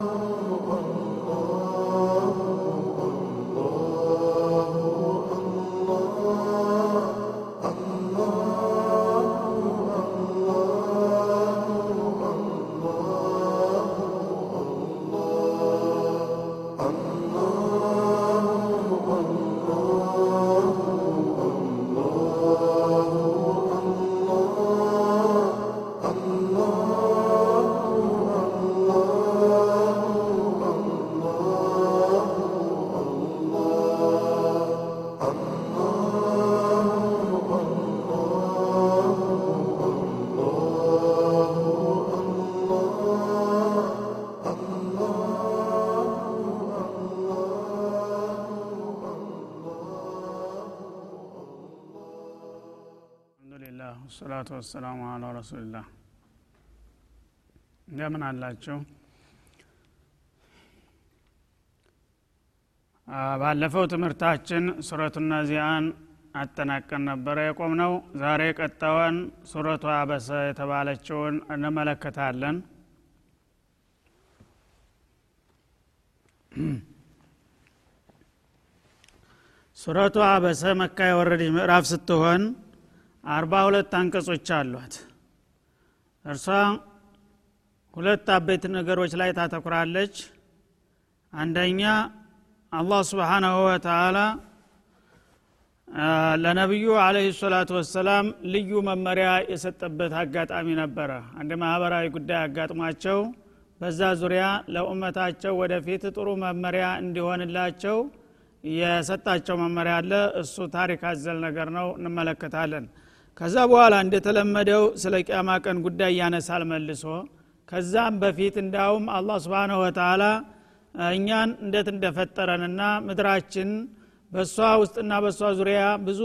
Oh. ወሰላቱ ወሰላሙ አላ ረሱልላህ እንደምን አላችሁ? ባለፈው ትምህርታችን ሱረቱ ናዚአን አጠናቀን ነበረ የቆምነው። ዛሬ ቀጣዋን ሱረቱ አበሰ የተባለችውን እንመለከታለን። ሱረቱ አበሰ መካ የወረደች ምዕራፍ ስትሆን አርባ ሁለት አንቀጾች አሏት። እርሷ ሁለት አበይት ነገሮች ላይ ታተኩራለች። አንደኛ አላህ ስብሓናሁ ወተአላ ለነቢዩ አለህ ሰላቱ ወሰላም ልዩ መመሪያ የሰጠበት አጋጣሚ ነበረ። አንድ ማህበራዊ ጉዳይ አጋጥሟቸው በዛ ዙሪያ ለኡመታቸው ወደፊት ጥሩ መመሪያ እንዲሆንላቸው የሰጣቸው መመሪያ አለ። እሱ ታሪክ አዘል ነገር ነው። እንመለከታለን ከዛ በኋላ እንደተለመደው ስለ ቅያማ ቀን ጉዳይ ያነሳል መልሶ። ከዛም በፊት እንዳውም አላህ ስብንሁ ወተላ እኛን እንዴት እንደፈጠረንና ምድራችን በእሷ ውስጥና በእሷ ዙሪያ ብዙ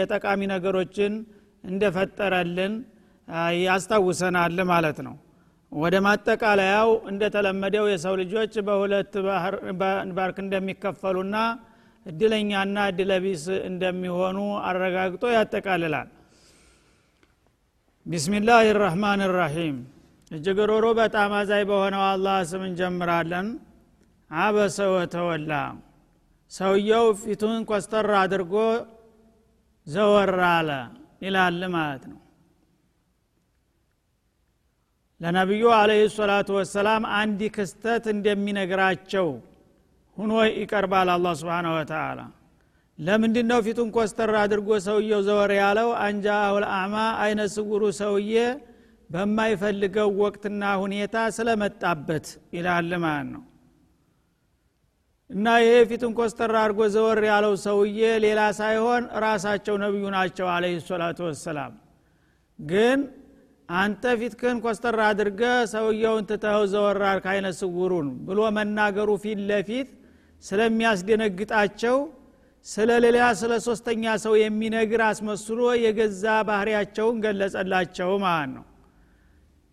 የጠቃሚ ነገሮችን እንደፈጠረልን ያስታውሰናል ማለት ነው። ወደ ማጠቃለያው እንደተለመደው የሰው ልጆች በሁለት ባርክ እንደሚከፈሉና እድለኛና እድለቢስ እንደሚሆኑ አረጋግጦ ያጠቃልላል بسم الله الرحمن الرحيم እጅግ ሩህሩህ በጣም አዛኝ በሆነው አላህ ስም እንጀምራለን። عبس وتولى ሰውየው ፊቱን ኮስተር አድርጎ ዘወር አለ ይላል ማለት ነው። ለነቢዩ عليه الصلاة والسلام አንድ ክስተት እንደሚነግራቸው ሁኖ ይቀርባል አላህ سبحانه وتعالى ለምንድ ነው ፊቱን ኮስተር አድርጎ ሰውየው ዘወር ያለው? أن جاءه الأعمى አይነ ስውሩ ሰውዬ በማይፈልገው ወቅትና ሁኔታ ስለመጣበት ይላል ማለት ነው። እና ይሄ ፊቱን ኮስተር አድርጎ ዘወር ያለው ሰውዬ ሌላ ሳይሆን ራሳቸው ነቢዩ ናቸው عليه الصلاة والسلام። ግን አንተ ፊትክን ኮስተር አድርገ ሰውየውን ትተኸው ዘወራር ካይነ ስውሩን ብሎ መናገሩ ፊት ለፊት ስለሚያስደነግጣቸው ስለ ሌላ ስለ ሶስተኛ ሰው የሚነግር አስመስሎ የገዛ ባህሪያቸውን ገለጸላቸው ማለት ነው።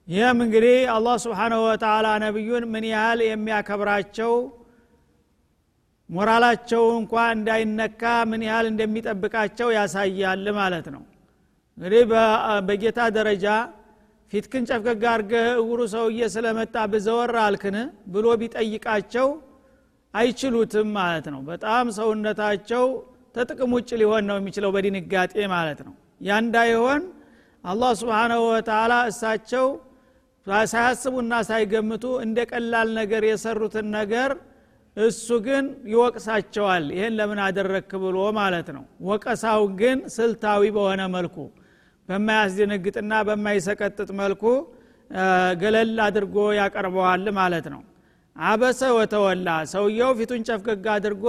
ይህም እንግዲህ አላህ ስብሓናሁ ወተላ ነቢዩን ምን ያህል የሚያከብራቸው ሞራላቸው እንኳ እንዳይነካ ምን ያህል እንደሚጠብቃቸው ያሳያል ማለት ነው። እንግዲህ በጌታ ደረጃ ፊትክን ጨፍገግ አርገህ እውሩ ሰውዬ ስለመጣ ብዘወር አልክን ብሎ ቢጠይቃቸው አይችሉትም ማለት ነው። በጣም ሰውነታቸው ተጥቅም ውጭ ሊሆን ነው የሚችለው በድንጋጤ ማለት ነው። ያ እንዳይሆን አላህ ስብሓናሁ ወተላ እሳቸው ሳያስቡና ሳይገምቱ እንደ ቀላል ነገር የሰሩትን ነገር እሱ ግን ይወቅሳቸዋል። ይህን ለምን አደረክ ብሎ ማለት ነው። ወቀሳው ግን ስልታዊ በሆነ መልኩ በማያስደነግጥና በማይሰቀጥጥ መልኩ ገለል አድርጎ ያቀርበዋል ማለት ነው አበሰ ወተወላ። ሰውየው ፊቱን ጨፍገግ አድርጎ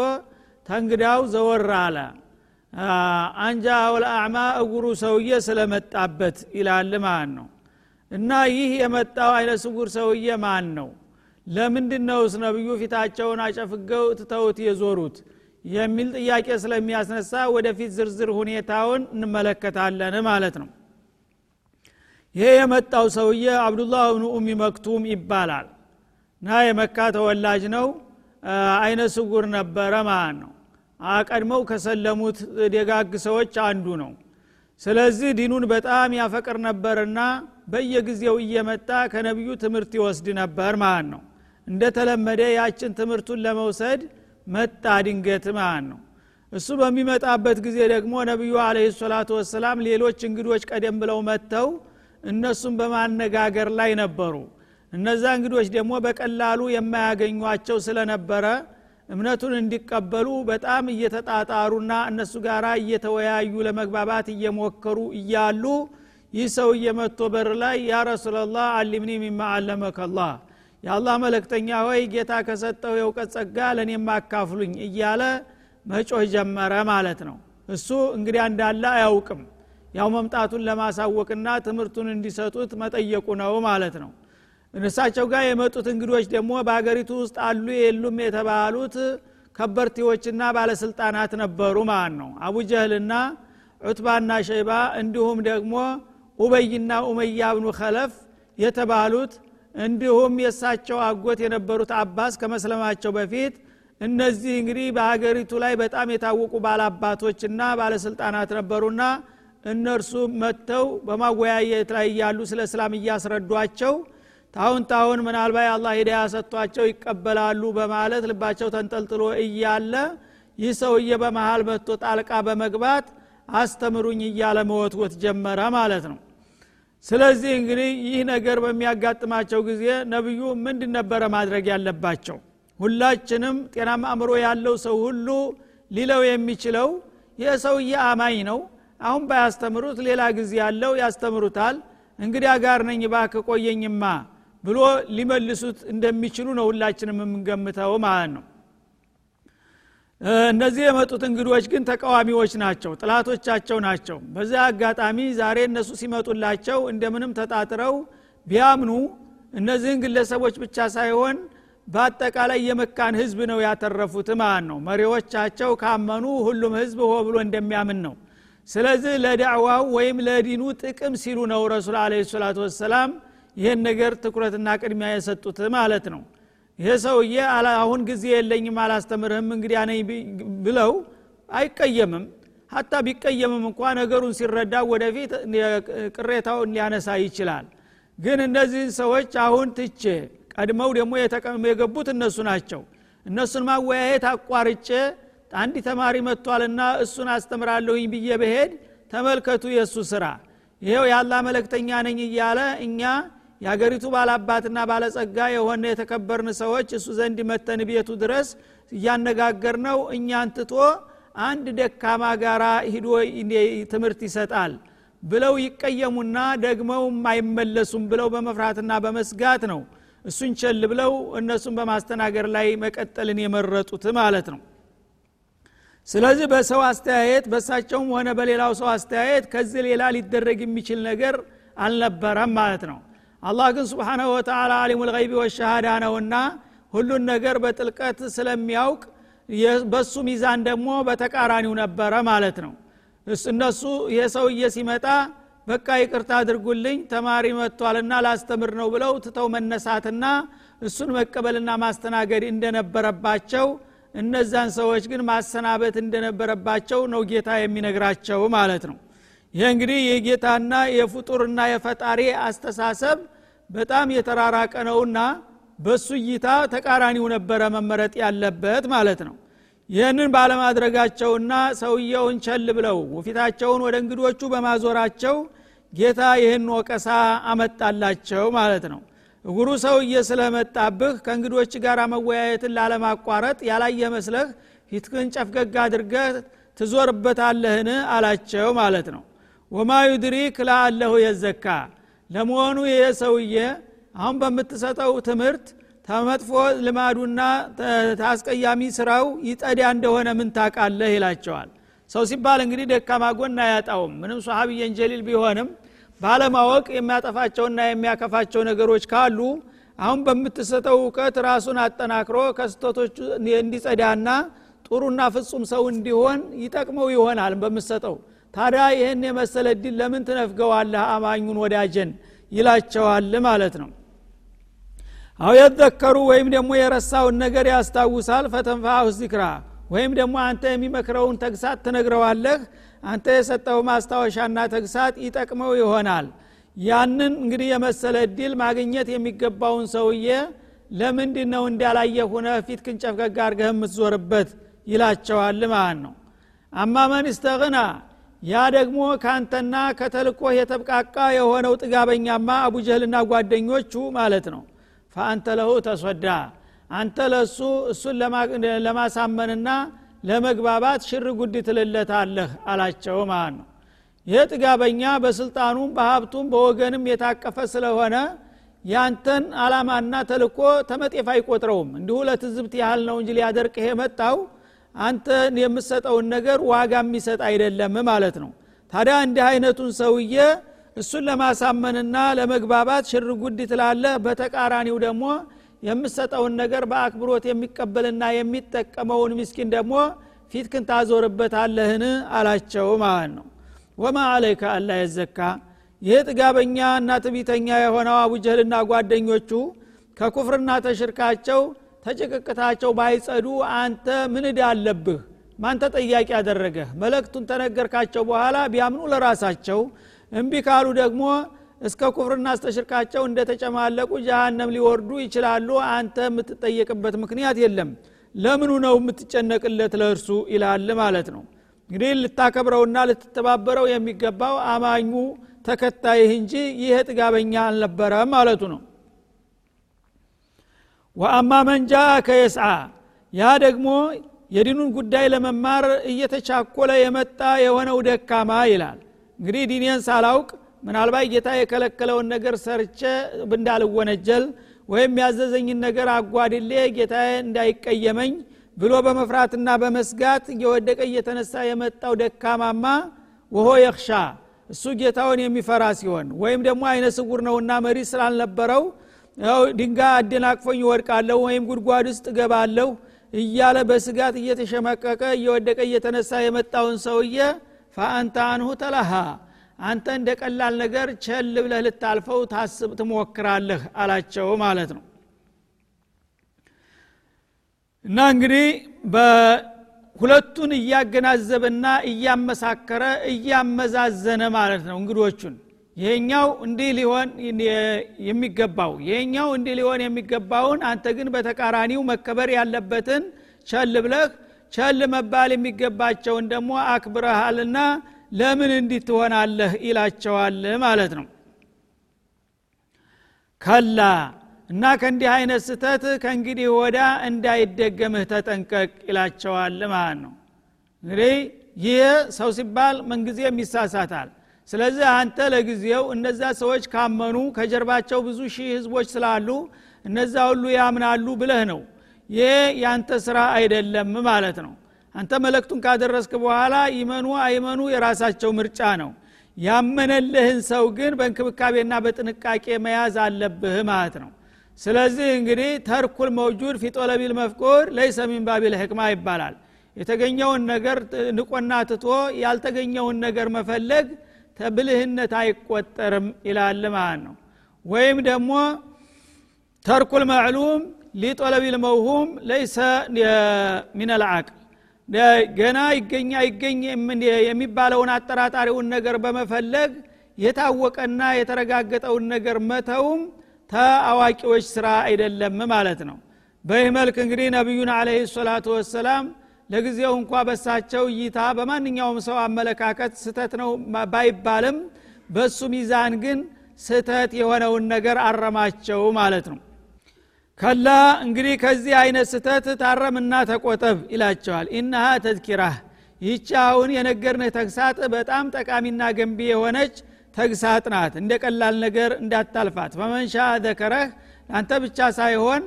ተንግዳው ዘወር አለ። አንጃ ወልአዕማ እጉሩ ሰውዬ ስለመጣበት ይላል ማለት ነው። እና ይህ የመጣው አይነ ስውር ሰውዬ ማን ነው ለምንድን ነውስ ነቢዩ ፊታቸውን አጨፍገው ትተውት የዞሩት? የሚል ጥያቄ ስለሚያስነሳ ወደፊት ዝርዝር ሁኔታውን እንመለከታለን ማለት ነው። ይሄ የመጣው ሰውዬ አብዱላህ ብኑ ኡሚ መክቱም ይባላል እና የመካ ተወላጅ ነው። አይነ ስውር ነበረ ማለት ነው። አቀድመው ከሰለሙት ደጋግ ሰዎች አንዱ ነው። ስለዚህ ዲኑን በጣም ያፈቅር ነበርና በየጊዜው እየመጣ ከነቢዩ ትምህርት ይወስድ ነበር ማለት ነው። እንደተለመደ ያችን ትምህርቱን ለመውሰድ መጣ ድንገት ማለት ነው። እሱ በሚመጣበት ጊዜ ደግሞ ነቢዩ አለ ሰላቱ ወሰላም ሌሎች እንግዶች ቀደም ብለው መጥተው እነሱም በማነጋገር ላይ ነበሩ እነዛ እንግዶች ደግሞ በቀላሉ የማያገኟቸው ስለነበረ እምነቱን እንዲቀበሉ በጣም እየተጣጣሩና እነሱ ጋር እየተወያዩ ለመግባባት እየሞከሩ እያሉ ይህ ሰው እየመጥቶ በር ላይ ያ ረሱላላህ አሊምኒ ሚማ አለመከላህ የአላህ መለክተኛ ሆይ ጌታ ከሰጠው የእውቀት ጸጋ ለእኔም አካፍሉኝ እያለ መጮህ ጀመረ ማለት ነው። እሱ እንግዲህ እንዳለ አያውቅም። ያው መምጣቱን ለማሳወቅና ትምህርቱን እንዲሰጡት መጠየቁ ነው ማለት ነው እነሳቸው ጋር የመጡት እንግዶች ደግሞ በሀገሪቱ ውስጥ አሉ የሉም የተባሉት ከበርቴዎችና ባለስልጣናት ነበሩ ማለት ነው። አቡጀህልና ዑትባና ሸይባ እንዲሁም ደግሞ ኡበይና ኡመያ ብኑ ከለፍ የተባሉት እንዲሁም የእሳቸው አጎት የነበሩት አባስ ከመስለማቸው በፊት እነዚህ እንግዲህ በሀገሪቱ ላይ በጣም የታወቁ ባላባቶችና ባለስልጣናት ነበሩና እነርሱ መጥተው በማወያየት ላይ እያሉ ስለ እስላም እያስረዷቸው ታሁን ታሁን ምናልባት አላህ ሂዳያ ሰጥቷቸው ይቀበላሉ በማለት ልባቸው ተንጠልጥሎ እያለ ይህ ሰውዬ በመሃል መጥቶ ጣልቃ በመግባት አስተምሩኝ እያለ መወትወት ጀመረ ማለት ነው። ስለዚህ እንግዲህ ይህ ነገር በሚያጋጥማቸው ጊዜ ነቢዩ ምንድን ነበረ ማድረግ ያለባቸው? ሁላችንም ጤናማ አእምሮ ያለው ሰው ሁሉ ሊለው የሚችለው ይህ ሰውዬ አማኝ ነው አሁን ባያስተምሩት ሌላ ጊዜ ያለው ያስተምሩታል እንግዲህ ጋር ነኝ ባክ ቆየኝማ ብሎ ሊመልሱት እንደሚችሉ ነው ሁላችንም የምንገምተው ማለት ነው። እነዚህ የመጡት እንግዶች ግን ተቃዋሚዎች ናቸው ጥላቶቻቸው ናቸው። በዚያ አጋጣሚ ዛሬ እነሱ ሲመጡላቸው እንደምንም ተጣጥረው ቢያምኑ እነዚህን ግለሰቦች ብቻ ሳይሆን በአጠቃላይ የመካን ህዝብ ነው ያተረፉት ማለት ነው። መሪዎቻቸው ካመኑ ሁሉም ህዝብ ሆ ብሎ እንደሚያምን ነው። ስለዚህ ለዳዕዋው ወይም ለዲኑ ጥቅም ሲሉ ነው ረሱል አለ ሰላቱ ወሰላም ይህን ነገር ትኩረትና ቅድሚያ የሰጡት ማለት ነው። ይሄ ሰውዬ አሁን ጊዜ የለኝም አላስተምርህም እንግዲህ ነኝ ብለው አይቀየምም። ሀታ ቢቀየምም እንኳ ነገሩን ሲረዳ ወደፊት ቅሬታውን ሊያነሳ ይችላል። ግን እነዚህ ሰዎች አሁን ትቼ ቀድመው ደግሞ የገቡት እነሱ ናቸው። እነሱን ማወያየት አቋርጬ አንድ ተማሪ መጥቷልና እሱን አስተምራለሁኝ ብዬ በሄድ ተመልከቱ የእሱ ስራ። ይሄው የአላ መለክተኛ ነኝ እያለ እኛ የአገሪቱ ባላባትና ባለጸጋ የሆነ የተከበርን ሰዎች እሱ ዘንድ መተን ቤቱ ድረስ እያነጋገር ነው እኛን ትቶ አንድ ደካማ ጋራ ሂዶ ትምህርት ይሰጣል ብለው ይቀየሙና ደግመው አይመለሱም ብለው በመፍራትና በመስጋት ነው። እሱን ቸል ብለው እነሱን በማስተናገር ላይ መቀጠልን የመረጡት ማለት ነው። ስለዚህ በሰው አስተያየት በሳቸውም ሆነ በሌላው ሰው አስተያየት ከዚህ ሌላ ሊደረግ የሚችል ነገር አልነበረም ማለት ነው አላህ ግን ስብሓናሁ ወተላ አሊሙ ልይቢ ወሸሃዳ ነውና ሁሉን ነገር በጥልቀት ስለሚያውቅ በሱ ሚዛን ደግሞ በተቃራኒው ነበረ ማለት ነው። እነሱ ሰውዬ ሲመጣ በቃ ይቅርታ አድርጉልኝ ተማሪ መጥቷልና ላስተምር ነው ብለው ትተው መነሳትና እሱን መቀበልና ማስተናገድ እንደነበረባቸው እነዛን ሰዎች ግን ማሰናበት እንደነበረባቸው ነው ጌታ የሚነግራቸው ማለት ነው። ይህ እንግዲህ የጌታና የፍጡርና የፈጣሪ አስተሳሰብ በጣም የተራራቀ ነውና በሱ እይታ ተቃራኒው ነበረ መመረጥ ያለበት ማለት ነው። ይህንን ባለማድረጋቸውና ሰውየውን ቸል ብለው ፊታቸውን ወደ እንግዶቹ በማዞራቸው ጌታ ይህን ወቀሳ አመጣላቸው ማለት ነው። እጉሩ ሰውዬ ስለመጣብህ ከእንግዶች ጋር መወያየትን ላለማቋረጥ ያላየ መስለህ ፊትክን ጨፍገግ አድርገህ ትዞርበታለህን? አላቸው ማለት ነው። ወማ ዩድሪክ ለአለሁ የዘካ ለመሆኑ ይሄ ሰውዬ አሁን በምትሰጠው ትምህርት ተመጥፎ ልማዱና ታስቀያሚ ስራው ይጠዳ እንደሆነ ምን ታቃለህ ይላቸዋል? ሰው ሲባል እንግዲህ ደካማ ጎን አያጣውም። ምንም ሶሀብየን ጀሊል ቢሆንም ባለማወቅ የሚያጠፋቸውና የሚያከፋቸው ነገሮች ካሉ አሁን በምትሰጠው እውቀት ራሱን አጠናክሮ ከስቶቶቹ እንዲጸዳና ጥሩና ፍጹም ሰው እንዲሆን ይጠቅመው ይሆናል በምሰጠው ታዲያ ይህን የመሰለ ድል ለምን ትነፍገዋለህ አማኙን ወዳጀን? ይላቸዋል ማለት ነው። አው የዘከሩ ወይም ደግሞ የረሳውን ነገር ያስታውሳል። ፈተንፋሁ ዚክራ ወይም ደግሞ አንተ የሚመክረውን ተግሳት ትነግረዋለህ። አንተ የሰጠው ማስታወሻና ተግሳት ይጠቅመው ይሆናል። ያንን እንግዲህ የመሰለ እድል ማግኘት የሚገባውን ሰውዬ ለምንድ ነው እንዳላየ ሁነ ፊት ክንጨፍገግ አርገህ የምትዞርበት? ይላቸዋል ማለት ነው። አማ መን ስተግና ያ ደግሞ ካንተና ከተልኮህ የተብቃቃ የሆነው ጥጋበኛማ አቡጀህልና ጓደኞቹ ማለት ነው። ፈአንተ ለሁ ተሶዳ አንተ ለሱ እሱን ለማሳመንና ለመግባባት ሽር ጉድ ትልለታለህ አላቸው ማለት ነው። ይህ ጥጋበኛ በስልጣኑም በሀብቱም በወገንም የታቀፈ ስለሆነ ያንተን አላማና ተልኮ ተመጤፍ አይቆጥረውም። እንዲሁ ለትዝብት ያህል ነው እንጂ ሊያደርቅህ የመጣው አንተ የምሰጠውን ነገር ዋጋ የሚሰጥ አይደለም ማለት ነው። ታዲያ እንዲህ አይነቱን ሰውዬ እሱን ለማሳመንና ለመግባባት ሽር ጉድ ትላለህ በተቃራኒው ደግሞ የምሰጠውን ነገር በአክብሮት የሚቀበልና የሚጠቀመውን ምስኪን ደግሞ ፊትክን ታዞርበታለህን? አላቸው ማለት ነው። ወማ አለይከ አላ የዘካ? ይህ ጥጋበኛ እና ትቢተኛ የሆነው አቡጀህልና ጓደኞቹ ከኩፍርና ተሽርካቸው ተጭቅቅታቸው ባይጸዱ አንተ ምን እዳ አለብህ? ማን ተጠያቂ ያደረገህ መለክቱን ተነገርካቸው በኋላ ቢያምኑ ለራሳቸው እምቢ ካሉ ደግሞ እስከ ኩፍርና እስተሽርካቸው እንደተጨማለቁ ጀሃነም ሊወርዱ ይችላሉ። አንተ የምትጠየቅበት ምክንያት የለም። ለምኑ ነው የምትጨነቅለት ለእርሱ? ይላል ማለት ነው። እንግዲህ ልታከብረውና ልትተባበረው የሚገባው አማኙ ተከታይህ እንጂ ይህ ጥጋበኛ አልነበረም ማለቱ ነው ወአማ መንጃ ከየስዓ ያ ደግሞ የዲኑን ጉዳይ ለመማር እየተቻኮለ የመጣ የሆነው ደካማ ይላል። እንግዲህ ዲኔን ሳላውቅ ምናልባት ጌታ የከለከለውን ነገር ሰርቼ እንዳልወነጀል ወይም ያዘዘኝን ነገር አጓድሌ ጌታ እንዳይቀየመኝ ብሎ በመፍራትና በመስጋት እየወደቀ እየተነሳ የመጣው ደካማማ ወሆ የክሻ እሱ ጌታውን የሚፈራ ሲሆን ወይም ደግሞ አይነ ስውር ነውና መሪ ስላልነበረው ያው ድንጋ አደናቅፎኝ ይወድቃለሁ ወይም ጉድጓድ ውስጥ እገባለሁ እያለ በስጋት እየተሸመቀቀ እየወደቀ እየተነሳ የመጣውን ሰውዬ ፈአንተ አንሁ ተለሃ አንተ እንደ ቀላል ነገር ቸል ብለህ ልታልፈው ታስብ ትሞክራለህ አላቸው ማለት ነው። እና እንግዲህ በሁለቱን እያገናዘበና እያመሳከረ እያመዛዘነ ማለት ነው እንግዶቹን ይሄኛው እንዲህ ሊሆን የሚገባው ይሄኛው እንዲህ ሊሆን የሚገባውን አንተ ግን በተቃራኒው መከበር ያለበትን ቸል ብለህ ቸል መባል የሚገባቸውን ደግሞ አክብረሃልና ለምን እንዲህ ትሆናለህ ይላቸዋል ማለት ነው። ከላ እና ከእንዲህ አይነት ስተት ከእንግዲህ ወዳ እንዳይደገምህ ተጠንቀቅ ይላቸዋል ማለት ነው። እንግዲህ ይህ ሰው ሲባል ምንጊዜም ይሳሳታል ስለዚህ አንተ ለጊዜው እነዛ ሰዎች ካመኑ ከጀርባቸው ብዙ ሺህ ህዝቦች ስላሉ እነዛ ሁሉ ያምናሉ ብለህ ነው። ይህ ያንተ ስራ አይደለም ማለት ነው። አንተ መለክቱን ካደረስክ በኋላ ይመኑ አይመኑ የራሳቸው ምርጫ ነው። ያመነልህን ሰው ግን በእንክብካቤና በጥንቃቄ መያዝ አለብህ ማለት ነው። ስለዚህ እንግዲህ ተርኩል መውጁድ ፊጦለቢል መፍቁር ለይሰ ሚን ባቢል ህክማ ይባላል። የተገኘውን ነገር ንቆና ትቶ ያልተገኘውን ነገር መፈለግ ተብልህነት አይቆጠርም ይላል ማለት ነው። ወይም ደግሞ ተርኩል መዕሉም ሊጦለቢል መውሁም ለይሰ ሚን አልዓቅል ገና ይገኝ የሚባለውን አጠራጣሪውን ነገር በመፈለግ የታወቀና የተረጋገጠውን ነገር መተውም ተአዋቂዎች ስራ አይደለም ማለት ነው። በይህ መልክ እንግዲህ ነቢዩን አለህ ሰላቱ ወሰላም ለጊዜው እንኳ በሳቸው እይታ በማንኛውም ሰው አመለካከት ስተት ነው ባይባልም በሱ ሚዛን ግን ስተት የሆነውን ነገር አረማቸው ማለት ነው። ከላ እንግዲህ ከዚህ አይነት ስተት ታረምና ተቆጠብ ይላቸዋል። ኢነሃ ተዝኪራህ ይህች አሁን የነገርንህ ተግሳጥ በጣም ጠቃሚና ገንቢ የሆነች ተግሳጥ ናት። እንደ ቀላል ነገር እንዳታልፋት። ፈመንሻ ዘከረህ አንተ ብቻ ሳይሆን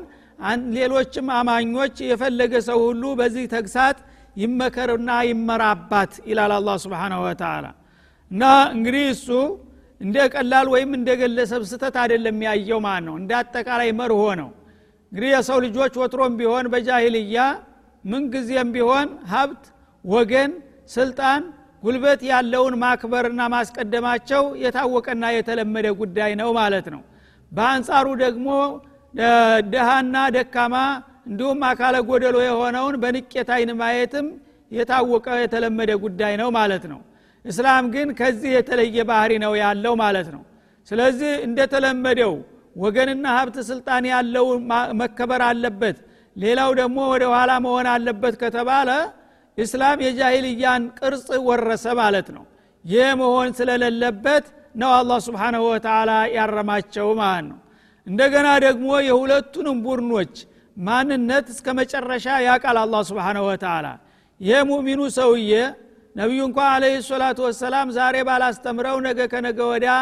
ሌሎችም አማኞች የፈለገ ሰው ሁሉ በዚህ ተግሳጥ ይመከርና ይመራባት ይላል አላ ስብን ወተላ እና እንግዲህ እሱ እንደ ቀላል ወይም እንደ ግለሰብ ስተት አይደለም ያየው ማለት ነው። እንደ አጠቃላይ መርሆ ነው። እንግዲህ የሰው ልጆች ወትሮም ቢሆን በጃሂልያ ምንጊዜም ቢሆን ሀብት ወገን ስልጣን ጉልበት ያለውን ማክበርና ማስቀደማቸው የታወቀና የተለመደ ጉዳይ ነው ማለት ነው። በአንጻሩ ደግሞ ደሃና ደካማ እንዲሁም አካለ ጎደሎ የሆነውን በንቄት አይን ማየትም የታወቀ የተለመደ ጉዳይ ነው ማለት ነው። እስላም ግን ከዚህ የተለየ ባህሪ ነው ያለው ማለት ነው። ስለዚህ እንደተለመደው ወገንና ሀብት ስልጣን ያለው መከበር አለበት። ሌላው ደግሞ ወደ ኋላ መሆን አለበት ከተባለ ኢስላም የጃሂልያን ቅርጽ ወረሰ ማለት ነው። ይህ መሆን ስለሌለበት ነው አላህ ስብሓናሁ ወተላ ያረማቸው ማለት ነው እንደገና ደግሞ የሁለቱንም ቡድኖች ማንነት እስከ መጨረሻ ያቃል አላ ስብሓናሁ ወተላ ይህ ሙእሚኑ ሰውዬ ነቢዩ እንኳ አለህ ሰላቱ ወሰላም ዛሬ ባላስተምረው ነገ ከነገ ወዲያ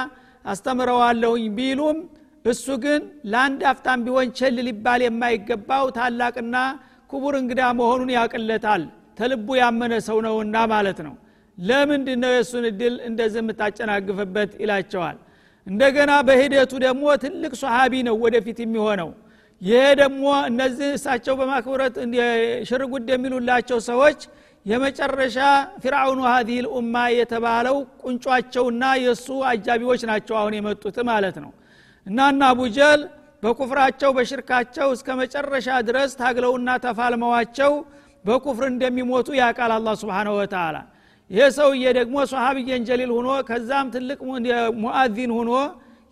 አስተምረዋለሁኝ ቢሉም እሱ ግን ለአንድ አፍታም ቢሆን ቸል ሊባል የማይገባው ታላቅና ክቡር እንግዳ መሆኑን ያቅለታል ተልቡ ያመነ ሰው ነውና ማለት ነው። ለምንድ ነው የእሱን እድል እንደዚህ የምታጨናግፍበት? ይላቸዋል እንደገና በሂደቱ ደግሞ ትልቅ ሶሃቢ ነው ወደፊት የሚሆነው። ይሄ ደግሞ እነዚህ እሳቸው በማክብረት ሽርጉድ የሚሉላቸው ሰዎች የመጨረሻ ፊርአውኑ ሀዚህ ልኡማ የተባለው ቁንጯቸውና የእሱ አጃቢዎች ናቸው አሁን የመጡት ማለት ነው። እና እና አቡጀል በኩፍራቸው በሽርካቸው እስከ መጨረሻ ድረስ ታግለውና ተፋልመዋቸው በኩፍር እንደሚሞቱ ያቃል አላ ስብንሁ ወተላ ይህ ሰውዬ ደግሞ ሶሃብየን ጀሊል ሁኖ ከዛም ትልቅ ሙአዚን ሁኖ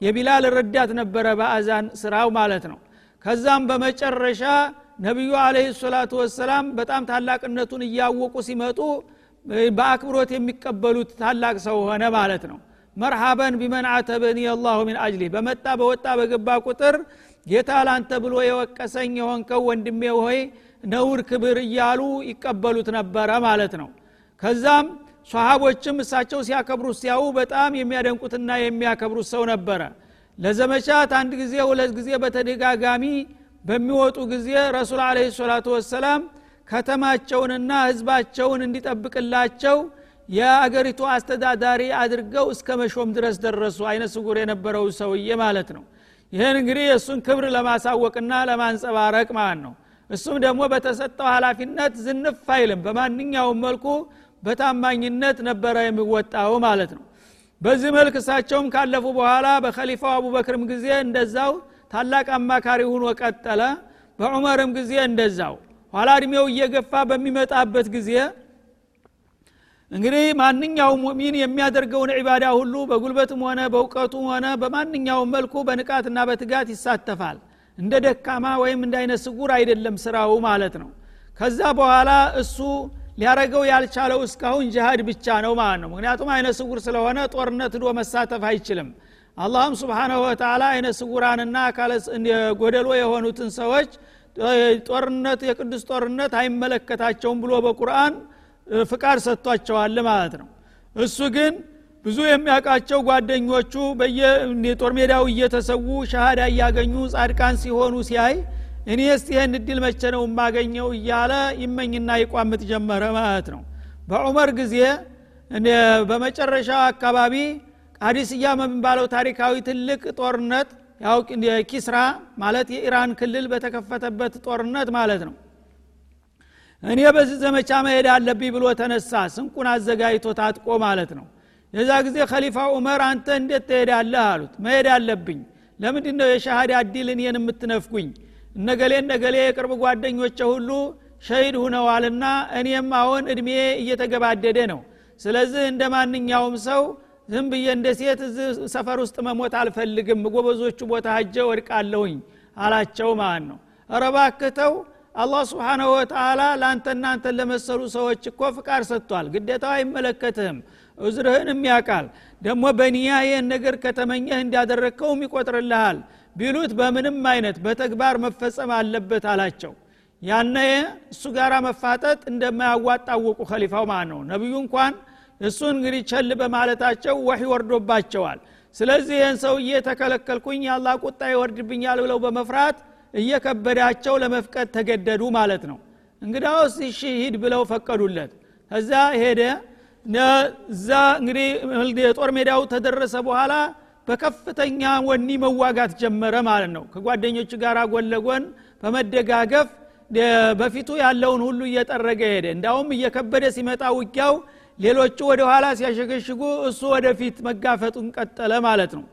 የቢላል ረዳት ነበረ በአዛን ስራው ማለት ነው። ከዛም በመጨረሻ ነቢዩ አለህ ሰላቱ ወሰላም በጣም ታላቅነቱን እያወቁ ሲመጡ በአክብሮት የሚቀበሉት ታላቅ ሰው ሆነ ማለት ነው። መርሃበን ቢመን አተበኒ አላሁ ሚን አጅሊ በመጣ በወጣ በገባ ቁጥር ጌታ ላንተ ብሎ የወቀሰኝ የሆንከው ወንድሜ ሆይ ነውር ክብር እያሉ ይቀበሉት ነበረ ማለት ነው። ከዛም ሷሃቦችም እሳቸው ሲያከብሩት ሲያው በጣም የሚያደንቁትና የሚያከብሩት ሰው ነበረ። ለዘመቻት አንድ ጊዜ ሁለት ጊዜ በተደጋጋሚ በሚወጡ ጊዜ ረሱል አለ ሰላቱ ወሰላም ከተማቸውንና ህዝባቸውን እንዲጠብቅላቸው የአገሪቱ አስተዳዳሪ አድርገው እስከ መሾም ድረስ ደረሱ። አይነ ስጉር የነበረው ሰውዬ ማለት ነው። ይህን እንግዲህ የእሱን ክብር ለማሳወቅና ለማንጸባረቅ ማለት ነው። እሱም ደግሞ በተሰጠው ኃላፊነት ዝንፍ አይልም። በማንኛውም መልኩ በታማኝነት ነበረ የሚወጣው ማለት ነው። በዚህ መልክ እሳቸውም ካለፉ በኋላ በከሊፋው አቡበክርም ጊዜ እንደዛው ታላቅ አማካሪ ሁኖ ቀጠለ። በዑመርም ጊዜ እንደዛው። ኋላ እድሜው እየገፋ በሚመጣበት ጊዜ እንግዲህ ማንኛውም ሙእሚን የሚያደርገውን ዒባዳ ሁሉ በጉልበትም ሆነ በእውቀቱም ሆነ በማንኛውም መልኩ በንቃትና በትጋት ይሳተፋል። እንደ ደካማ ወይም እንደ አይነት ስጉር አይደለም ስራው ማለት ነው። ከዛ በኋላ እሱ ሊያረገው ያልቻለው እስካሁን ጅሃድ ብቻ ነው ማለት ነው። ምክንያቱም አይነ ስጉር ስለሆነ ጦርነት ዶ መሳተፍ አይችልም። አላህም ስብሓናሁ ወተላ አይነ ስጉራንና ጎደሎ የሆኑትን ሰዎች ጦርነት የቅዱስ ጦርነት አይመለከታቸውም ብሎ በቁርአን ፍቃድ ሰጥቷቸዋል ማለት ነው። እሱ ግን ብዙ የሚያውቃቸው ጓደኞቹ በየጦር ሜዳው እየተሰዉ ሻሃዳ እያገኙ ጻድቃን ሲሆኑ ሲያይ እኔ ስ ይህን እድል መቼ ነው የማገኘው እያለ ይመኝና ይቋምጥ ጀመረ ማለት ነው። በዑመር ጊዜ በመጨረሻ አካባቢ ቃዲስያ በሚባለው ታሪካዊ ትልቅ ጦርነት ያው ኪስራ ማለት የኢራን ክልል በተከፈተበት ጦርነት ማለት ነው። እኔ በዚህ ዘመቻ መሄድ አለብኝ ብሎ ተነሳ ስንቁን አዘጋጅቶ ታጥቆ ማለት ነው። የዛ ጊዜ ከሊፋ ዑመር አንተ እንዴት ትሄዳለህ አሉት። መሄድ አለብኝ። ለምንድ ነው የሻሃዳ እድል እኔን የምትነፍጉኝ እነገሌ እነገሌ የቅርብ ጓደኞቼ ሁሉ ሸሂድ ሁነዋልና እኔም አሁን እድሜ እየተገባደደ ነው። ስለዚህ እንደ ማንኛውም ሰው ዝም ብዬ እንደ ሴት ሰፈር ውስጥ መሞት አልፈልግም። ጎበዞቹ ቦታ ሀጀ ወድቃለሁኝ አላቸው ማለት ነው። ረባክተው አላህ ስብሓናሁ ወተላ ለአንተ እናንተን ለመሰሉ ሰዎች እኮ ፍቃድ ሰጥቷል። ግዴታው አይመለከትህም። እዝርህንም ያቃል ደግሞ በኒያ ይህን ነገር ከተመኘህ እንዲያደረግከውም ይቆጥርልሃል ቢሉት በምንም አይነት በተግባር መፈጸም አለበት አላቸው። ያነ እሱ ጋር መፋጠጥ እንደማያዋጣ አወቁ ከሊፋው ማለት ነው። ነቢዩ እንኳን እሱን እንግዲህ ቸል በማለታቸው ወሒ ወርዶባቸዋል። ስለዚህ ይህን ሰውዬ ተከለከልኩኝ ያላ ቁጣ ይወርድብኛል ብለው በመፍራት እየከበዳቸው ለመፍቀድ ተገደዱ ማለት ነው። እንግዳውስ እሺ ሂድ ብለው ፈቀዱለት። ከዛ ሄደ። እዛ እንግዲህ የጦር ሜዳው ተደረሰ በኋላ በከፍተኛ ወኒ መዋጋት ጀመረ ማለት ነው። ከጓደኞቹ ጋር ጎን ለጎን በመደጋገፍ በፊቱ ያለውን ሁሉ እየጠረገ ሄደ። እንዳውም እየከበደ ሲመጣ ውጊያው ሌሎቹ ወደ ኋላ ሲያሸገሽጉ እሱ ወደፊት መጋፈጡን ቀጠለ ማለት ነው።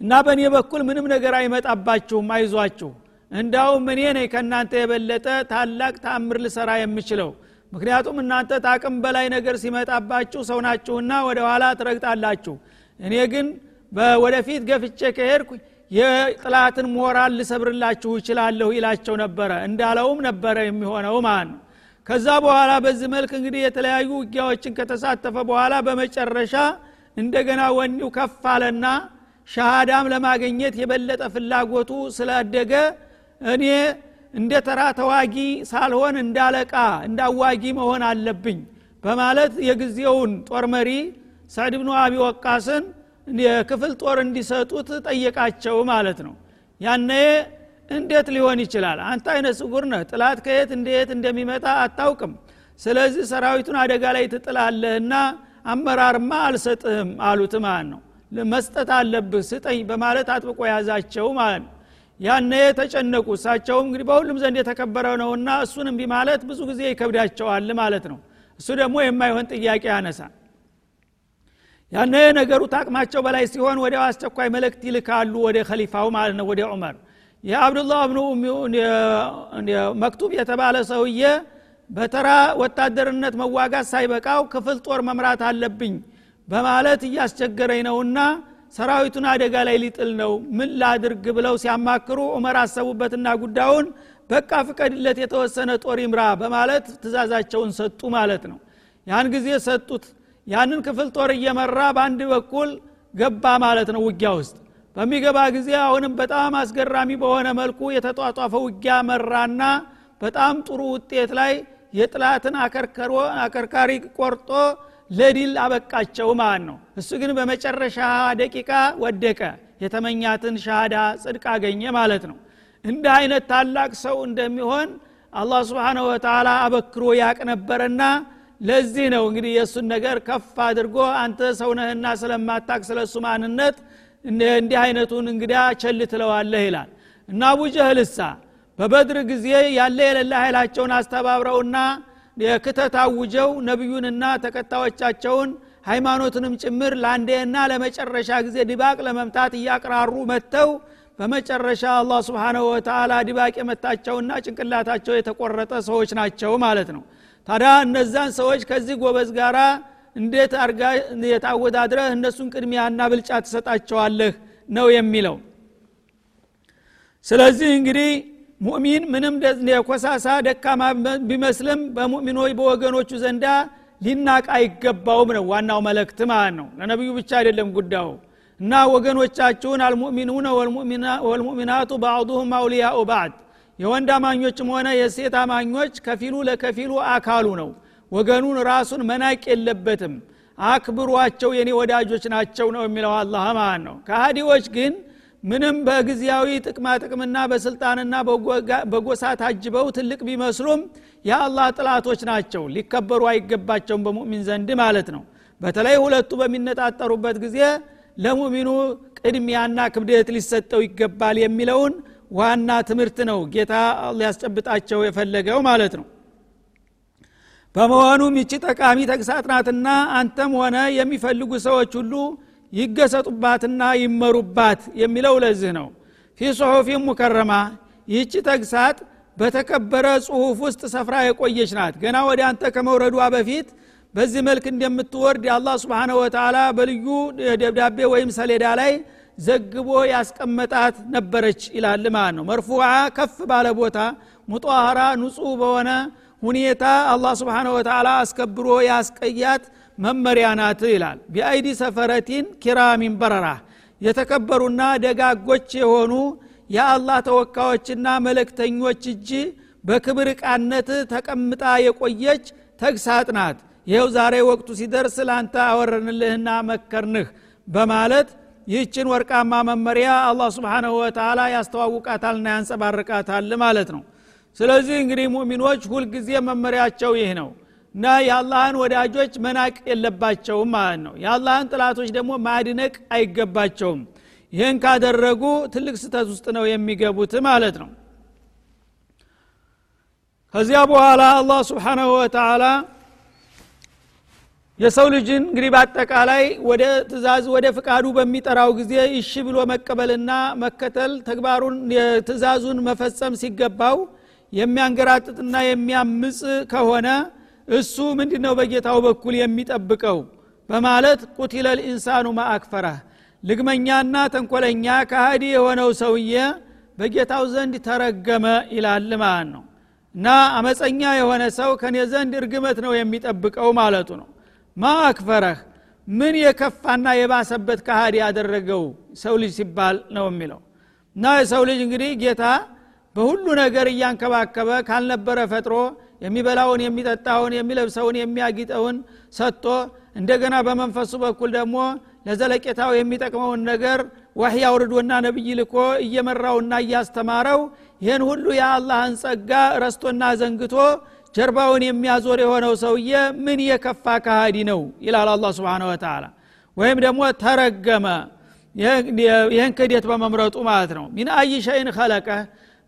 እና በእኔ በኩል ምንም ነገር አይመጣባችሁም አይዟችሁ። እንዳውም እኔ ነኝ ከእናንተ የበለጠ ታላቅ ተአምር ልሰራ የምችለው። ምክንያቱም እናንተ ታቅም በላይ ነገር ሲመጣባችሁ ሰው ናችሁና ወደ ኋላ ትረግጣላችሁ እኔ ግን ወደፊት ገፍቼ ከሄድኩ የጥላትን ሞራል ልሰብርላችሁ ይችላለሁ ይላቸው ነበረ። እንዳለውም ነበረ የሚሆነው ማለት ከዛ በኋላ በዚህ መልክ እንግዲህ የተለያዩ ውጊያዎችን ከተሳተፈ በኋላ በመጨረሻ እንደገና ወኔው ከፍ አለና ሻሃዳም ለማግኘት የበለጠ ፍላጎቱ ስላደገ እኔ እንደ ተራ ተዋጊ ሳልሆን እንዳለቃ እንዳዋጊ መሆን አለብኝ በማለት የጊዜውን ጦር መሪ ሳዕድ ብኑ አቢ ወቃስን የክፍል ጦር እንዲሰጡት ጠየቃቸው ማለት ነው። ያነ እንዴት ሊሆን ይችላል? አንተ አይነ ስጉር ነህ ጥላት ከየት እንዴት እንደሚመጣ አታውቅም። ስለዚህ ሰራዊቱን አደጋ ላይ ትጥላለህና አመራርማ አልሰጥህም አሉት ማለት ነው። መስጠት አለብህ ስጠኝ በማለት አጥብቆ ያዛቸው ማለት ነው። ያነ ተጨነቁ። እሳቸውም እንግዲህ በሁሉም ዘንድ የተከበረ ነውና እሱን እምቢ ማለት ብዙ ጊዜ ይከብዳቸዋል ማለት ነው። እሱ ደግሞ የማይሆን ጥያቄ ያነሳል ያነ ነገሩ ታቅማቸው በላይ ሲሆን ወዲያው አስቸኳይ መልእክት ይልካሉ ወደ ከሊፋው ማለት ነው ወደ ዑመር። የአብዱላህ ብኑ መክቱብ የተባለ ሰውዬ በተራ ወታደርነት መዋጋት ሳይበቃው ክፍል ጦር መምራት አለብኝ በማለት እያስቸገረኝ ነውና ሰራዊቱን አደጋ ላይ ሊጥል ነው ምን ላድርግ ብለው ሲያማክሩ ዑመር አሰቡበትና ጉዳዩን በቃ ፍቀድለት የተወሰነ ጦር ይምራ በማለት ትእዛዛቸውን ሰጡ ማለት ነው። ያን ጊዜ ሰጡት ያንን ክፍል ጦር እየመራ በአንድ በኩል ገባ ማለት ነው ውጊያ ውስጥ። በሚገባ ጊዜ አሁንም በጣም አስገራሚ በሆነ መልኩ የተጧጧፈ ውጊያ መራና በጣም ጥሩ ውጤት ላይ የጥላትን አከርካሪ ቆርጦ ለዲል አበቃቸው ማለት ነው። እሱ ግን በመጨረሻ ደቂቃ ወደቀ። የተመኛትን ሻሃዳ ጽድቅ አገኘ ማለት ነው። እንደ አይነት ታላቅ ሰው እንደሚሆን አላህ ስብሓንሁ ወተላ አበክሮ ያቅ ነበረና ለዚህ ነው እንግዲህ የእሱን ነገር ከፍ አድርጎ አንተ ሰውነህና ስለማታቅ ስለ እሱ ማንነት እንዲህ አይነቱን እንግዲያ ቸል ትለዋለህ ይላል። እና አቡጀህልሳ በበድር ጊዜ ያለ የሌለ ኃይላቸውን አስተባብረውና የክተት አውጀው ነቢዩንና ተከታዮቻቸውን ሃይማኖትንም ጭምር ለአንዴና ለመጨረሻ ጊዜ ድባቅ ለመምታት እያቅራሩ መጥተው በመጨረሻ አላህ ስብሓንሁ ወተላ ድባቅ የመታቸውና ጭንቅላታቸው የተቆረጠ ሰዎች ናቸው ማለት ነው ታዲያ እነዛን ሰዎች ከዚህ ጎበዝ ጋራ እንዴት አርጋ የታወዳድረህ እነሱን ቅድሚያና ብልጫ ትሰጣቸዋለህ ነው የሚለው። ስለዚህ እንግዲህ ሙእሚን ምንም የኮሳሳ ደካማ ቢመስልም በሙእሚኖች በወገኖቹ ዘንዳ ሊናቅ አይገባውም ነው ዋናው መልእክት ማለት ነው። ለነቢዩ ብቻ አይደለም ጉዳዩ። እና ወገኖቻችሁን አልሙእሚኑነ ወልሙእሚናቱ ባዕዱሁም አውሊያኡ ባዕድ የወንድ አማኞችም ሆነ የሴት አማኞች ከፊሉ ለከፊሉ አካሉ ነው። ወገኑን ራሱን መናቅ የለበትም። አክብሯቸው የኔ ወዳጆች ናቸው ነው የሚለው አላህ ማለት ነው። ከሃዲዎች ግን ምንም በጊዜያዊ ጥቅማ ጥቅምና በስልጣንና በጎሳ ታጅበው ትልቅ ቢመስሉም የአላህ ጥላቶች ናቸው። ሊከበሩ አይገባቸውም በሙእሚን ዘንድ ማለት ነው። በተለይ ሁለቱ በሚነጣጠሩበት ጊዜ ለሙእሚኑ ቅድሚያና ክብደት ሊሰጠው ይገባል የሚለውን ዋና ትምህርት ነው ጌታ ሊያስጨብጣቸው የፈለገው ማለት ነው። በመሆኑም ይቺ ጠቃሚ ተግሳጥ ናትና አንተም ሆነ የሚፈልጉ ሰዎች ሁሉ ይገሰጡባትና ይመሩባት የሚለው ለዚህ ነው። ፊ ጽሑፊን ሙከረማ። ይህቺ ተግሳጥ በተከበረ ጽሁፍ ውስጥ ሰፍራ የቆየች ናት። ገና ወደ አንተ ከመውረዷ በፊት በዚህ መልክ እንደምትወርድ የአላህ ስብሓነ ወተላ በልዩ ደብዳቤ ወይም ሰሌዳ ላይ ዘግቦ ያስቀመጣት ነበረች ይላል ማለት ነው። መርፉዓ ከፍ ባለ ቦታ مطهرة ንጹህ በሆነ ሁኔታ አላህ سبحانه وتعالى አስከብሮ ያስቆያት መመሪያ ናት ይላል። بأيدي سفرة كرام بررة የተከበሩና ደጋጎች የሆኑ የአላህ ተወካዮችና መልክተኞች እጅ በክብር ቃነት ተቀምጣ የቆየች ተግሳጽ ናት። ይኸው ዛሬ ወቅቱ ሲደርስ ለአንተ አወረድንልህና መከርንህ በማለት ይህችን ወርቃማ መመሪያ አላህ ስብሓንሁ ወተላ ያስተዋውቃታልና ያንጸባርቃታል ማለት ነው። ስለዚህ እንግዲህ ሙእሚኖች ሁልጊዜ መመሪያቸው ይህ ነው። እና የአላህን ወዳጆች መናቅ የለባቸውም ማለት ነው። የአላህን ጥላቶች ደግሞ ማድነቅ አይገባቸውም። ይህን ካደረጉ ትልቅ ስተት ውስጥ ነው የሚገቡት ማለት ነው። ከዚያ በኋላ አላህ ስብሓናሁ ወተላ የሰው ልጅን እንግዲህ በአጠቃላይ ወደ ትእዛዝ ወደ ፍቃዱ በሚጠራው ጊዜ እሺ ብሎ መቀበልና መከተል ተግባሩን የትእዛዙን መፈጸም ሲገባው የሚያንገራጥጥና የሚያምፅ ከሆነ እሱ ምንድ ነው በጌታው በኩል የሚጠብቀው? በማለት ቁቲለ ልኢንሳኑ ማአክፈረህ ልግመኛና ተንኮለኛ ከሃዲ የሆነው ሰውዬ በጌታው ዘንድ ተረገመ ይላል ማለት ነው። እና አመፀኛ የሆነ ሰው ከኔ ዘንድ እርግመት ነው የሚጠብቀው ማለቱ ነው ማ አክፈረህ ምን የከፋና የባሰበት ካሃዲ ያደረገው ሰው ልጅ ሲባል ነው የሚለው። እና የሰው ልጅ እንግዲህ ጌታ በሁሉ ነገር እያንከባከበ ካልነበረ ፈጥሮ የሚበላውን የሚጠጣውን የሚለብሰውን የሚያጊጠውን ሰጥቶ እንደገና በመንፈሱ በኩል ደግሞ ለዘለቄታው የሚጠቅመውን ነገር ዋህይ አውርዶና ነቢይ ልኮ እየመራውና እያስተማረው ይህን ሁሉ የአላህን ጸጋ ረስቶና ዘንግቶ ጀርባውን የሚያዞር የሆነው ሰውዬ ምን የከፋ ካሃዲ ነው? ይላል አላ ስብን ወተላ ወይም ደግሞ ተረገመ። ይህን ክህደት በመምረጡ ማለት ነው። ሚን አይ ሸይን ከለቀ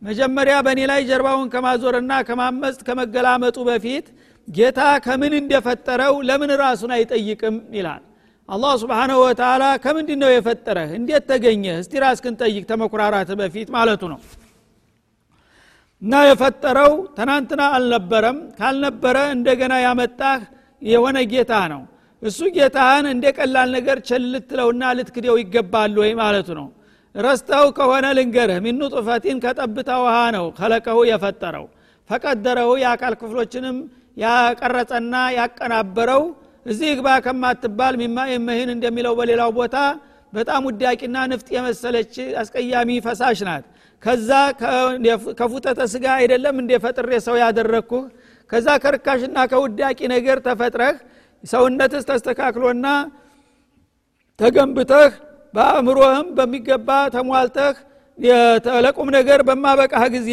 መጀመሪያ በእኔ ላይ ጀርባውን ከማዞርና ከማመፅ ከመገላመጡ በፊት ጌታ ከምን እንደፈጠረው ለምን ራሱን አይጠይቅም? ይላል። አላህ ስብሓንሁ ወተላ ከምንድ ነው የፈጠረህ? እንዴት ተገኘ እስቲ ራስክን ጠይቅ ተመኩራራት በፊት ማለቱ ነው እና የፈጠረው ትናንትና አልነበረም። ካልነበረ እንደገና ያመጣህ የሆነ ጌታ ነው። እሱ ጌታህን እንደ ቀላል ነገር ቸል ልትለውና ልትክደው ይገባል ወይ ማለቱ ነው። ረስተው ከሆነ ልንገርህ ሚኑ ጡፈቲን ከጠብታ ውሃ ነው ከለቀሁ የፈጠረው። ፈቀደረው የአካል ክፍሎችንም ያቀረጸና ያቀናበረው። እዚህ ግባ ከማትባል ሚማ የመህን እንደሚለው በሌላው ቦታ በጣም ውዳቂና ንፍጥ የመሰለች አስቀያሚ ፈሳሽ ናት ከዛ ከፉተተ ስጋ አይደለም እንደ ፈጥሬ ሰው ያደረግኩህ ከዛ ከርካሽና ከውዳቂ ነገር ተፈጥረህ ሰውነትስ ተስተካክሎና ተገንብተህ በአእምሮህም በሚገባ ተሟልተህ ለቁም ነገር በማበቃህ ጊዜ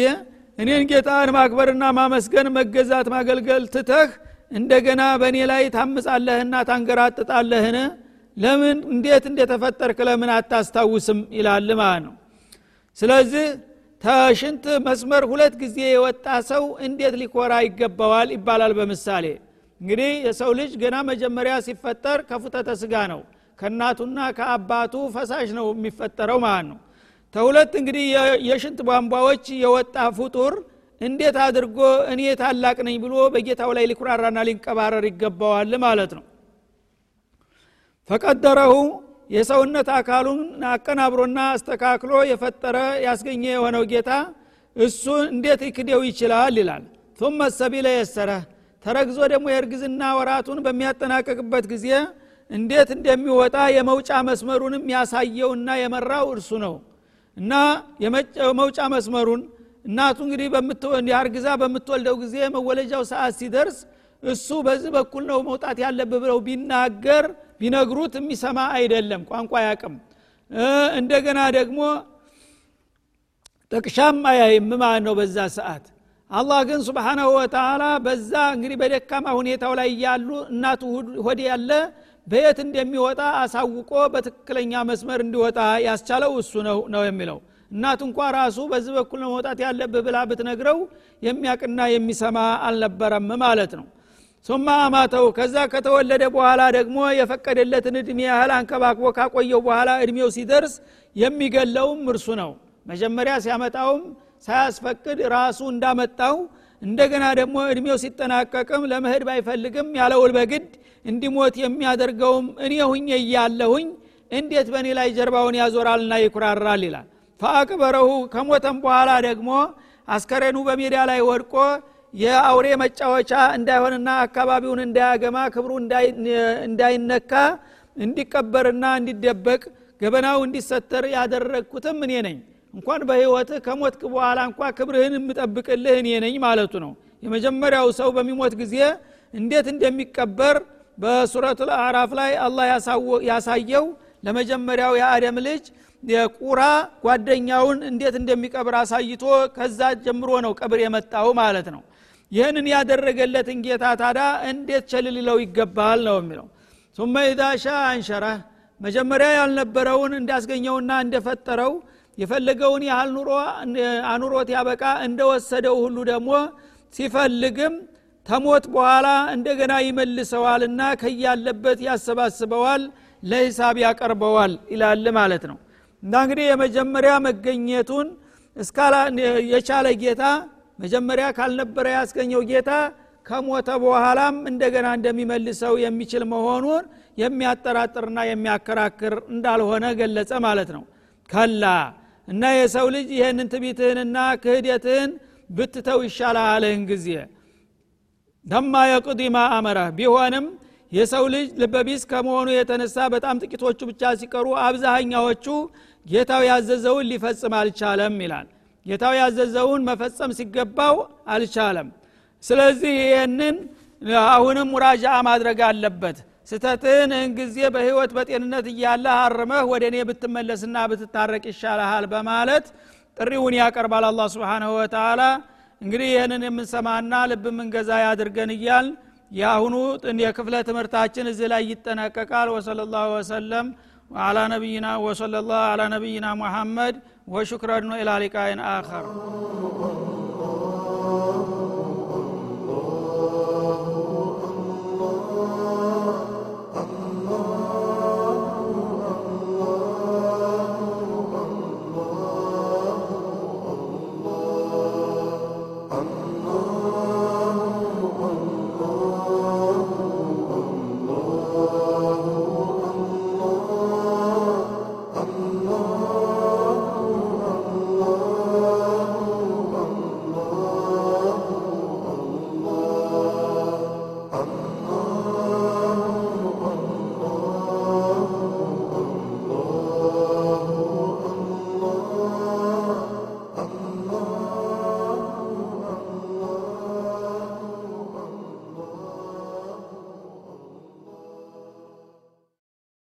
እኔን ጌታን ማክበርና ማመስገን መገዛት ማገልገል ትተህ እንደገና በእኔ ላይ ታምጻለህና ታንገራጥጣለህን? ለምን? እንዴት እንደተፈጠርክ ለምን አታስታውስም? ይላል ማለት ነው ስለዚህ ተሽንት መስመር ሁለት ጊዜ የወጣ ሰው እንዴት ሊኮራ ይገባዋል ይባላል በምሳሌ። እንግዲህ የሰው ልጅ ገና መጀመሪያ ሲፈጠር ከፉተተ ስጋ ነው። ከእናቱና ከአባቱ ፈሳሽ ነው የሚፈጠረው ማለት ነው። ተሁለት እንግዲህ የሽንት ቧንቧዎች የወጣ ፍጡር እንዴት አድርጎ እኔ ታላቅ ነኝ ብሎ በጌታው ላይ ሊኩራራና ሊንቀባረር ይገባዋል ማለት ነው። ፈቀደረሁ የሰውነት አካሉን አቀናብሮና አስተካክሎ የፈጠረ ያስገኘ የሆነው ጌታ እሱ እንዴት ይክደው ይችላል ይላል። ثم ሰቢለ የሰረ ተረግዞ ደግሞ የእርግዝና ወራቱን በሚያጠናቀቅበት ጊዜ እንዴት እንደሚወጣ የመውጫ መስመሩንም ያሳየውና የመራው እርሱ ነው። እና የመውጫ መስመሩን እናቱ እንግዲህ አርግዛ በምትወልደው ጊዜ መወለጃው ሰዓት ሲደርስ እሱ በዚህ በኩል ነው መውጣት ያለብህ ብለው ቢናገር ቢነግሩት የሚሰማ አይደለም ቋንቋ ያቅም እንደገና ደግሞ ጥቅሻም አያይም ማለት ነው በዛ ሰዓት። አላህ ግን ስብሓናሁ ወተላ በዛ እንግዲህ በደካማ ሁኔታው ላይ እያሉ እናቱ ሆድ ያለ በየት እንደሚወጣ አሳውቆ በትክክለኛ መስመር እንዲወጣ ያስቻለው እሱ ነው ነው የሚለው። እናቱ እንኳ ራሱ በዚህ በኩል ነው መውጣት ያለብህ ብላ ብትነግረው የሚያቅና የሚሰማ አልነበረም ማለት ነው ሱማ አማተው ከዛ ከተወለደ በኋላ ደግሞ የፈቀደለትን እድሜ ያህል አንከባክቦ ካቆየው በኋላ እድሜው ሲደርስ የሚገለውም እርሱ ነው። መጀመሪያ ሲያመጣውም ሳያስፈቅድ ራሱ እንዳመጣው እንደገና ደግሞ እድሜው ሲጠናቀቅም ለመሄድ ባይፈልግም ያለውል በግድ እንዲሞት የሚያደርገውም እኔ ሁኜ እያለሁኝ እንዴት በእኔ ላይ ጀርባውን ያዞራልና ይኩራራል ይላል። ፈአቅበረሁ ከሞተም በኋላ ደግሞ አስከሬኑ በሜዳ ላይ ወድቆ የአውሬ መጫወቻ እንዳይሆንና አካባቢውን እንዳያገማ ክብሩ እንዳይነካ እንዲቀበርና እንዲደበቅ ገበናው እንዲሰተር ያደረግኩትም እኔ ነኝ። እንኳን በህይወትህ ከሞትክ በኋላ እንኳ ክብርህን የምጠብቅልህ እኔ ነኝ ማለቱ ነው። የመጀመሪያው ሰው በሚሞት ጊዜ እንዴት እንደሚቀበር በሱረቱ አዕራፍ ላይ አላህ ያሳየው። ለመጀመሪያው የአደም ልጅ የቁራ ጓደኛውን እንዴት እንደሚቀብር አሳይቶ ከዛ ጀምሮ ነው ቀብር የመጣው ማለት ነው ይህንን ያደረገለትን ጌታ ታዳ እንዴት ቸልልለው ይገባል ነው የሚለው። ሱመ ኢዛ ሻ አንሸረህ መጀመሪያ ያልነበረውን እንዳስገኘውና እንደፈጠረው የፈለገውን ያህል ኑሮ አኑሮት ያበቃ እንደወሰደው ሁሉ ደግሞ ሲፈልግም ተሞት በኋላ እንደገና ይመልሰዋልና ከያለበት ያሰባስበዋል ለሂሳብ ያቀርበዋል ይላል ማለት ነው። እና እንግዲህ የመጀመሪያ መገኘቱን የቻለ ጌታ መጀመሪያ ካልነበረ ያስገኘው ጌታ ከሞተ በኋላም እንደገና እንደሚመልሰው የሚችል መሆኑን የሚያጠራጥርና የሚያከራክር እንዳልሆነ ገለጸ ማለት ነው። ከላ እና የሰው ልጅ ይህንን ትቢትህንና ክህደትህን ብትተው ይሻልሃልህን ጊዜ። ተማ የቅዲ ማ ቢሆንም የሰው ልጅ ልበቢስ ከመሆኑ የተነሳ በጣም ጥቂቶቹ ብቻ ሲቀሩ አብዛኛዎቹ ጌታው ያዘዘውን ሊፈጽም አልቻለም ይላል ጌታው ያዘዘውን መፈጸም ሲገባው አልቻለም። ስለዚህ ይህንን አሁንም ሙራጃ ማድረግ አለበት። ስተትን ጊዜ በህይወት በጤንነት እያለ አርመህ ወደ እኔ ብትመለስና ብትታረቅ ይሻልሃል በማለት ጥሪውን ያቀርባል አላ ስብንሁ ወተላ እንግዲህ ይህንን የምንሰማና ልብ ምንገዛ ያድርገን እያል የአሁኑ የክፍለ ትምህርታችን እዚህ ላይ ይጠናቀቃል። ወሰለ ላሁ ወሰለም አላ ነቢይና ወሰለ ላሁ አላ ነቢይና ሙሐመድ ወሹክረኑ ኢላ ሊቃይን አኸር።